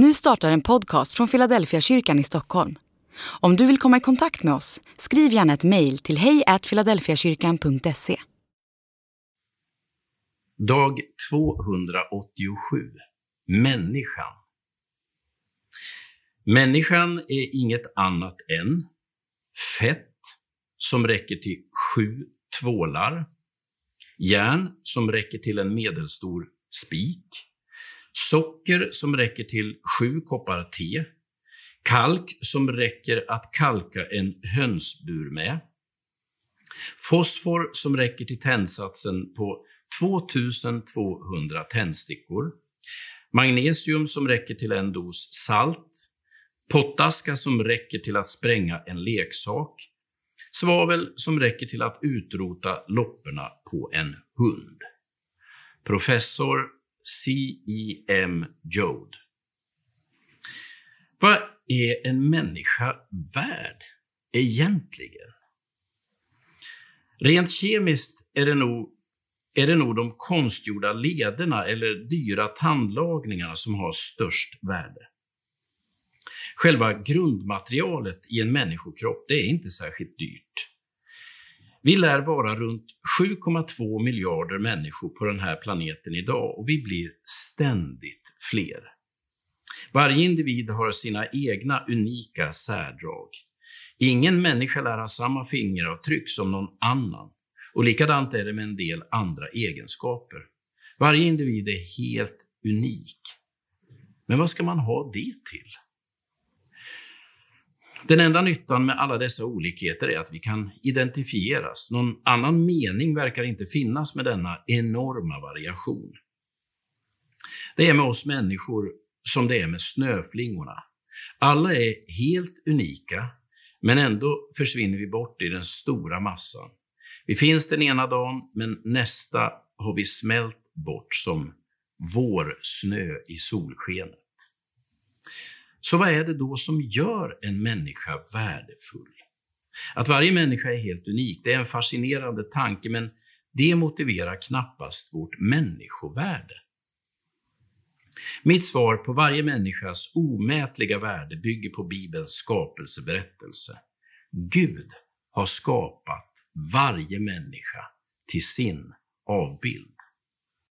Nu startar en podcast från Philadelphia kyrkan i Stockholm. Om du vill komma i kontakt med oss, skriv gärna ett mejl till hejfiladelfiakyrkan.se. Dag 287. Människan. Människan är inget annat än fett som räcker till sju tvålar, järn som räcker till en medelstor spik, socker som räcker till sju koppar te, kalk som räcker att kalka en hönsbur med, fosfor som räcker till tändsatsen på 2200 tändstickor, magnesium som räcker till en dos salt, pottaska som räcker till att spränga en leksak, svavel som räcker till att utrota lopporna på en hund. Professor C.E.M. Jode. Vad är en människa värd egentligen? Rent kemiskt är det nog, är det nog de konstgjorda lederna eller dyra tandlagningarna som har störst värde. Själva grundmaterialet i en människokropp, det är inte särskilt dyrt. Vi lär vara runt 7,2 miljarder människor på den här planeten idag och vi blir ständigt fler. Varje individ har sina egna unika särdrag. Ingen människa lär ha samma fingeravtryck som någon annan. Och likadant är det med en del andra egenskaper. Varje individ är helt unik. Men vad ska man ha det till? Den enda nyttan med alla dessa olikheter är att vi kan identifieras. Någon annan mening verkar inte finnas med denna enorma variation. Det är med oss människor som det är med snöflingorna. Alla är helt unika, men ändå försvinner vi bort i den stora massan. Vi finns den ena dagen, men nästa har vi smält bort som vårsnö i solskenet. Så vad är det då som gör en människa värdefull? Att varje människa är helt unik, det är en fascinerande tanke, men det motiverar knappast vårt människovärde. Mitt svar på varje människas omätliga värde bygger på Bibelns skapelseberättelse. Gud har skapat varje människa till sin avbild.